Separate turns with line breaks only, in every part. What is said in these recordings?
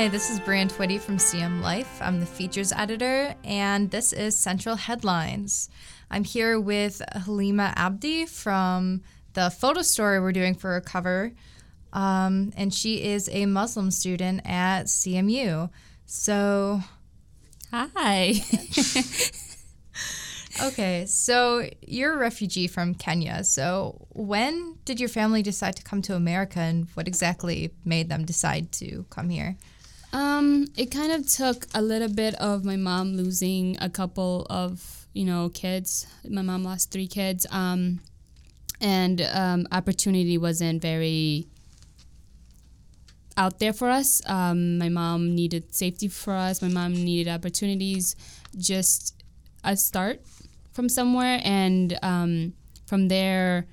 Hi, this is Brian Twitty from CM Life. I'm the features editor, and this is Central Headlines. I'm here with Halima Abdi from the photo story we're doing for a cover, um, and she is a Muslim student at CMU. So,
Hi.
okay, so you're a refugee from Kenya. So, when did your family decide to come to America, and what exactly made them decide to come here?
Um, it kind of took a little bit of my mom losing a couple of, you know, kids. My mom lost three kids. Um, and um, opportunity wasn't very out there for us. Um, my mom needed safety for us. My mom needed opportunities, just a start from somewhere, and um, from there,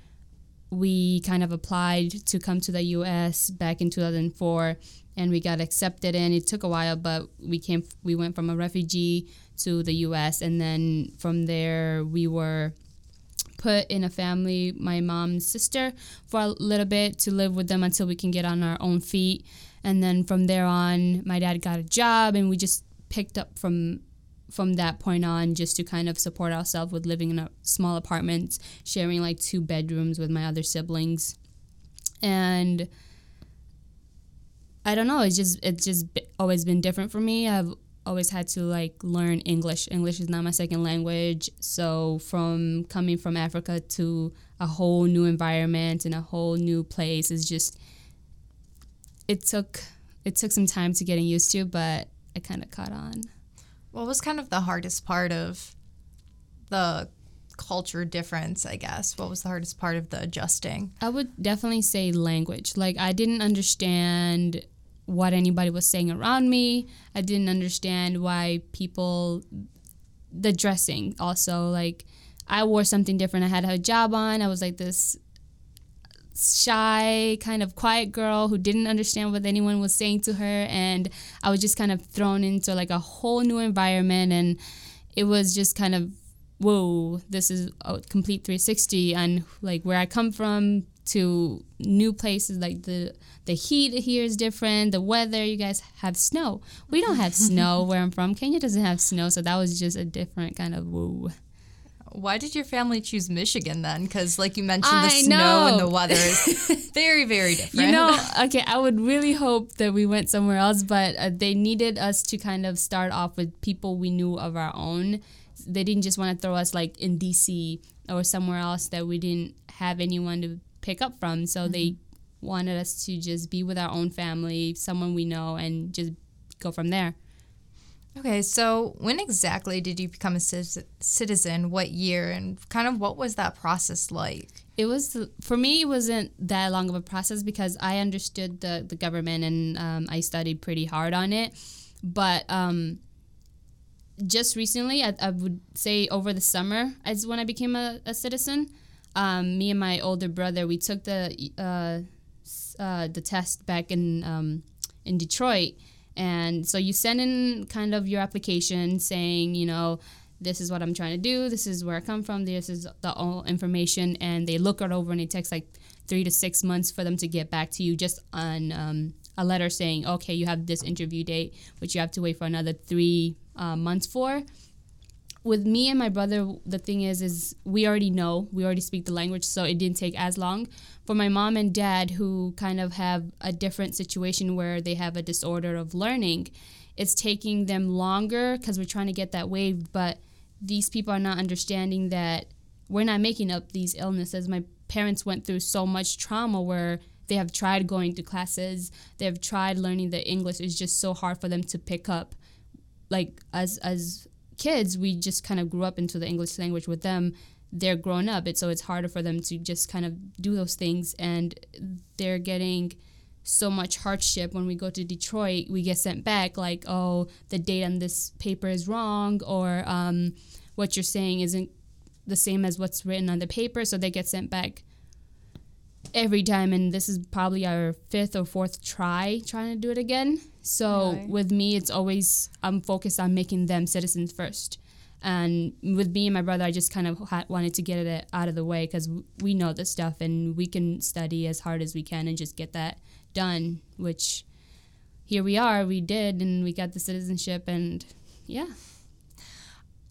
we kind of applied to come to the U.S. back in 2004, and we got accepted. And it took a while, but we came. We went from a refugee to the U.S., and then from there, we were put in a family, my mom's sister, for a little bit to live with them until we can get on our own feet. And then from there on, my dad got a job, and we just picked up from from that point on just to kind of support ourselves with living in a small apartment, sharing like two bedrooms with my other siblings. And I don't know, it's just it's just always been different for me. I've always had to like learn English. English is not my second language. So from coming from Africa to a whole new environment and a whole new place is just it took it took some time to getting used to, but I kind of caught on.
What was kind of the hardest part of the culture difference, I guess? What was the hardest part of the adjusting?
I would definitely say language. Like I didn't understand what anybody was saying around me. I didn't understand why people the dressing also like I wore something different. I had a hijab on. I was like this shy, kind of quiet girl who didn't understand what anyone was saying to her and I was just kind of thrown into like a whole new environment and it was just kind of whoa, this is a complete 360 on like where I come from to new places like the the heat here is different the weather you guys have snow. We don't have snow where i'm from. Kenya doesn't have snow so that was just a different kind of woo.
Why did your family choose Michigan then? Because, like you mentioned, the
I
snow and the weather is very, very different.
you know okay i would really hope that we went somewhere else but uh, they needed us to kind of start off with people we knew of our own. They didn't just want to throw us like in dc or somewhere else that we didn't have anyone to pick up from so they wanted us to just be with our own family someone we know and just go from there
okay, so when exactly did you become a citizen? What year? And kind of what was that process like?
it was for me it wasn't that long of a process because i understood the, the government and um, i studied pretty hard on it but um, just recently I, I would say over the summer is when i became a, a citizen um, me and my older brother we took the uh, uh, the test back in um, in detroit and so you send in kind of your application saying you know this is what I'm trying to do. This is where I come from. This is the all information, and they look it over, and it takes like three to six months for them to get back to you just on um, a letter saying, okay, you have this interview date, which you have to wait for another three uh, months for. With me and my brother, the thing is, is we already know, we already speak the language, so it didn't take as long. For my mom and dad, who kind of have a different situation where they have a disorder of learning, it's taking them longer because we're trying to get that waived, but these people are not understanding that we're not making up these illnesses. My parents went through so much trauma where they have tried going to classes, they have tried learning the English. It's just so hard for them to pick up. Like as as kids, we just kind of grew up into the English language with them. They're grown up, so it's harder for them to just kind of do those things, and they're getting so much hardship when we go to Detroit. We get sent back like, oh, the date on this paper is wrong, or um, what you're saying isn't the same as what's written on the paper. So they get sent back every time, and this is probably our fifth or fourth try trying to do it again. So
Right.
with me, it's always I'm focused on making them citizens first. And with me and my brother, I just kind of ha- wanted to get it out of the way because we know this stuff and we can study as hard as we can and just get that done, which here we are. We did, and we got the citizenship, and yeah.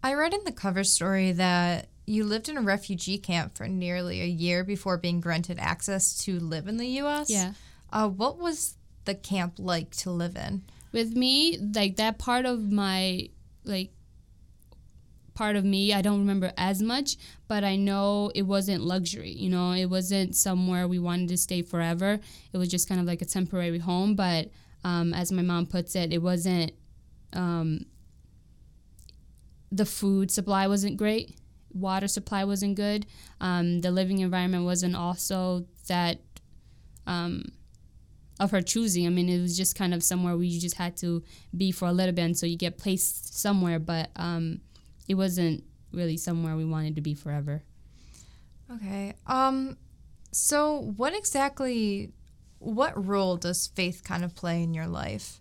I read in the cover story that you lived in a refugee camp for nearly a year before being granted access to live in the U.S.
Yeah.
Uh, what was the camp like to live in?
With me, like that part of my like part of me, I don't remember as much, but I know it wasn't luxury. You know, it wasn't somewhere we wanted to stay forever. It was just kind of like a temporary home. But um, as my mom puts it, it wasn't. Um, the food supply wasn't great water supply wasn't good. Um, the living environment wasn't also that um, of her choosing. I mean, it was just kind of somewhere where you just had to be for a little bit until you get placed somewhere, but um, it wasn't really somewhere we wanted to be forever.
Okay. Um, so what exactly, what role does faith kind of play in your life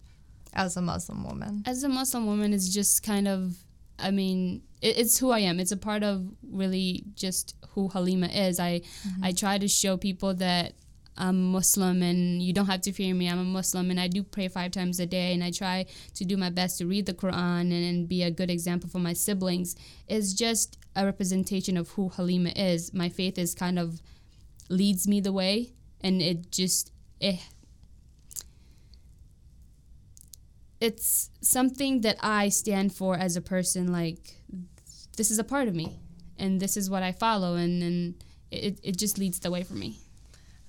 as a Muslim woman?
As a Muslim woman, it's just kind of, I mean, it, it's who I am. It's a part of really just who Halima is. I mm-hmm. I try to show people that I'm Muslim and you don't have to fear me. I'm a Muslim and I do pray five times a day and I try to do my best to read the Quran and, and be a good example for my siblings. It's just a representation of who Halima is. My faith is kind of leads me the way and it just it it's something that I stand for as a person like this is a part of me and this is what I follow and, and it, it just leads the way for me.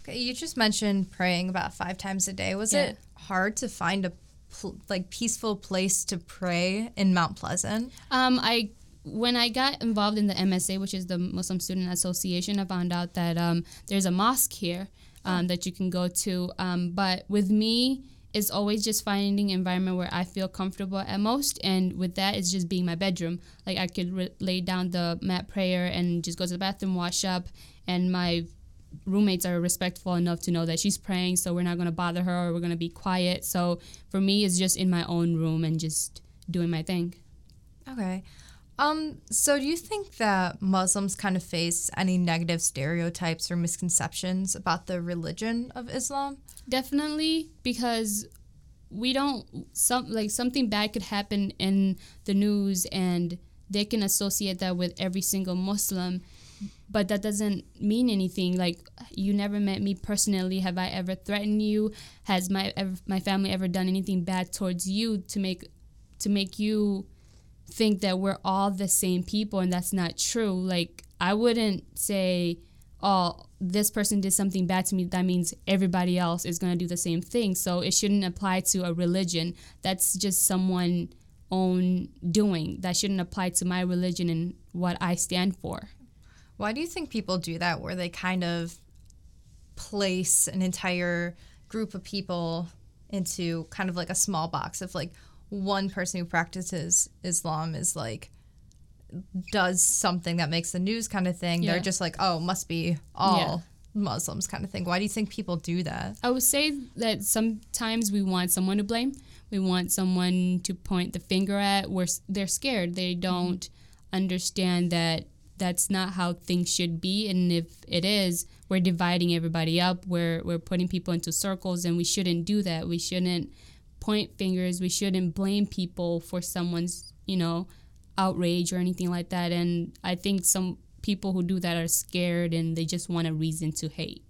Okay, you just mentioned praying about five times a day. Was yeah. it hard to find a pl- like peaceful place to pray in Mount Pleasant?
Um, I when I got involved in the MSA, which is the Muslim Student Association, I found out that um, there's a mosque here um, oh. that you can go to. Um, but with me, is always just finding an environment where I feel comfortable at most. And with that, it's just being my bedroom. Like I could re- lay down the mat prayer and just go to the bathroom, wash up, and my roommates are respectful enough to know that she's praying, so we're not gonna bother her or we're gonna be quiet. So for me, it's just in my own room and just doing my thing.
Okay. Um, so do you think that Muslims kind of face any negative stereotypes or misconceptions about the religion of Islam?
Definitely, because we don't some like something bad could happen in the news and they can associate that with every single Muslim, but that doesn't mean anything. Like you never met me personally. Have I ever threatened you? Has my my family ever done anything bad towards you to make to make you think that we're all the same people and that's not true. Like I wouldn't say, "Oh, this person did something bad to me." That means everybody else is going to do the same thing. So it shouldn't apply to a religion. That's just someone own doing. That shouldn't apply to my religion and what I stand for.
Why do you think people do that where they kind of place an entire group of people into kind of like a small box of like one person who practices Islam is like does something that makes the news kind of thing, yeah. they're just like, oh, must be all yeah. Muslims kind of thing. Why do you think people do that?
I would say that sometimes we want someone to blame. We want someone to point the finger at. Where they're scared. They don't mm-hmm. understand that that's not how things should be. And if it is, we're dividing everybody up. We're we're putting people into circles, and we shouldn't do that. We shouldn't point fingers. We shouldn't blame people for someone's, you know, outrage or anything like that. And I think some people who do that are scared and they just want a reason to hate.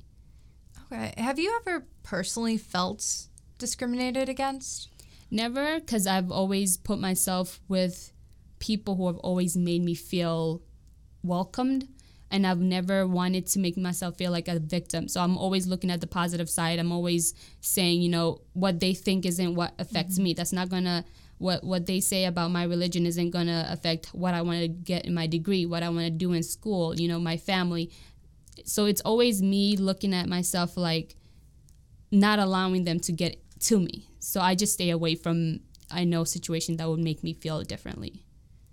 Okay. Have you ever personally felt discriminated against?
Never, because I've always put myself with people who have always made me feel welcomed and I've never wanted to make myself feel like a victim. So I'm always looking at the positive side. I'm always saying, you know, what they think isn't what affects mm-hmm. me. That's not gonna what what they say about my religion isn't gonna affect what I want to get in my degree, what I want to do in school, you know, my family. So it's always me looking at myself like not allowing them to get to me. So I just stay away from I know situation that would make me feel differently.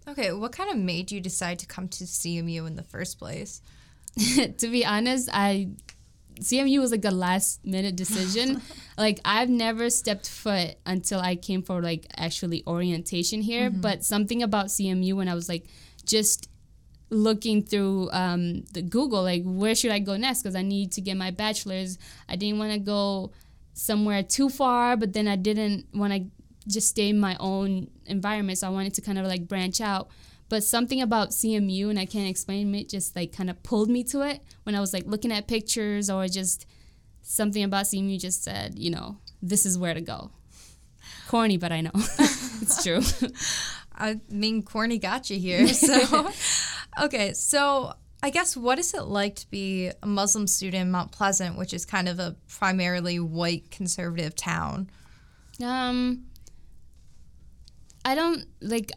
Okay, what kind of made you decide to come to CMU in the first place?
to be honest, I CMU was like a last minute decision. like I've never stepped foot until I came for like actually orientation here. Mm-hmm. But something about CMU when I was like just looking through um, the Google, like where should I go next? Because I need to get my bachelor's. I didn't want to go somewhere too far, but then I didn't want to just stay in my own environment. So I wanted to kind of like branch out. But something about CMU, and I can't explain it, just like kind of pulled me to it when I was like looking at pictures or just something about CMU just said, you know, this is where to go. Corny, but I know it's true.
I mean, corny got you here. So, okay, so I guess what is it like to be a Muslim student in Mount Pleasant, which is kind of a primarily white conservative town?
Um, I don't like.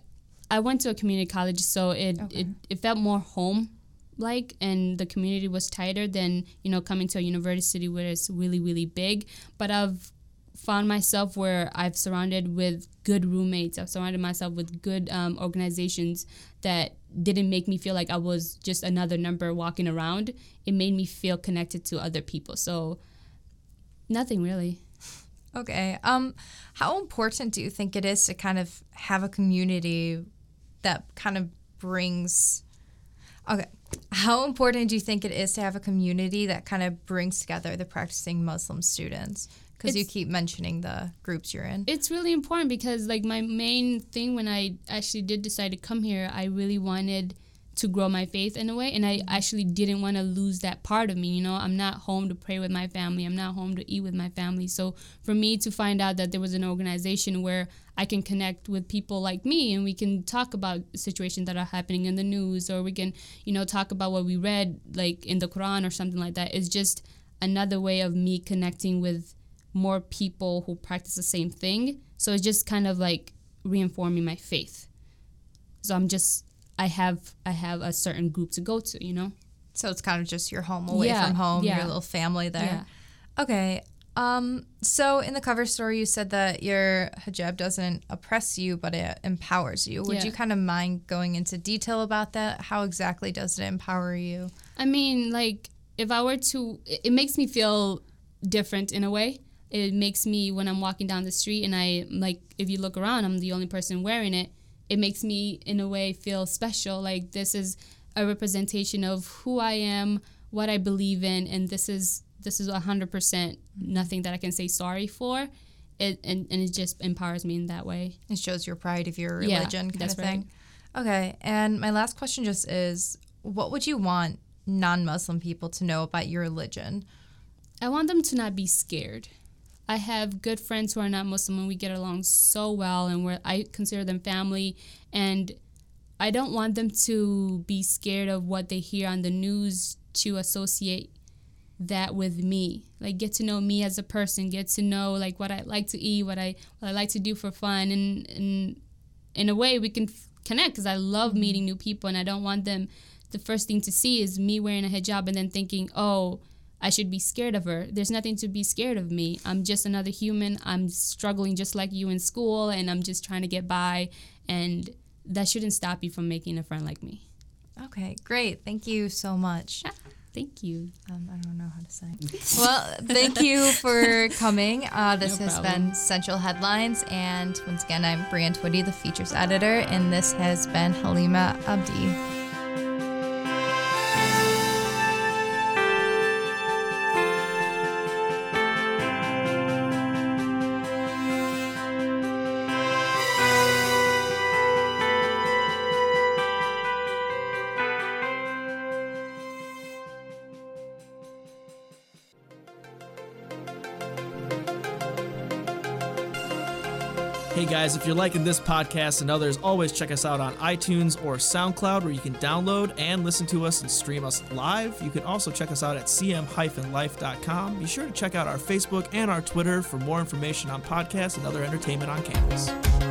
I went to a community college, so it okay. it, it felt more home like and the community was tighter than you know coming to a university where it's really really big but i've found myself where i've surrounded with good roommates i've surrounded myself with good um, organizations that didn't make me feel like i was just another number walking around it made me feel connected to other people so nothing really
okay um how important do you think it is to kind of have a community that kind of brings okay how important do you think it is to have a community that kind of brings together the practicing muslim students? Because you keep mentioning the groups you're in.
It's really important because like my main thing when i actually did decide to come here i really wanted to grow my faith in a way and i actually didn't want to lose that part of me you know? I'm not home to pray with my family. I'm not home to eat with my family. So for me to find out that there was an organization where i can connect with people like me and we can talk about situations that are happening in the news or we can you know talk about what we read like in the quran or something like that is just another way of me connecting with more people who practice the same thing. So it's just kind of like reinforming my faith. So i'm just I have I have a certain group to go to, you know.
So it's kind of just your home away yeah, from home, yeah. your little family there. Yeah. Okay. Um, so in the cover story, you said that your hijab doesn't oppress you, but it empowers you. Would yeah. you kind of mind going into detail about that? How exactly does it empower you?
I mean, like if I were to, it makes me feel different in a way. It makes me when I'm walking down the street and I like if you look around, I'm the only person wearing it it makes me in a way feel special like this is a representation of who I am, what I believe in, and this is this is 100% nothing that I can say sorry for. It, and, and it just empowers me in that way.
It shows your pride of your religion yeah, kind of thing. Right. Okay, and my last question just is what would you want non Muslim people to know about your religion?
I want them to not be scared. I have good friends who are not Muslim and we get along so well and where I consider them family and I don't want them to be scared of what they hear on the news to associate that with me. Like get to know me as a person, get to know like what I like to eat, what I what I like to do for fun and and in a way we can f- connect cuz I love mm-hmm. meeting new people and I don't want them the first thing to see is me wearing a hijab and then thinking, "Oh, I should be scared of her. There's nothing to be scared of me. I'm just another human. I'm struggling just like you in school and I'm just trying to get by and that shouldn't stop you from making a friend like me.
Okay, great. Thank you so much.
thank you.
Um, I don't know how to say. well, thank you for coming. Uh, this no has problem. been Central Headlines, and once again, I'm Brian Twitty, the features editor, and this has been Halima Abdi.
Hey guys, if you're liking this podcast and others, always check us out on iTunes or SoundCloud where you can download and listen to us and stream us live. You can also check us out at cm-life.com. Be sure to check out our Facebook and our Twitter for more information on podcasts and other entertainment on campus.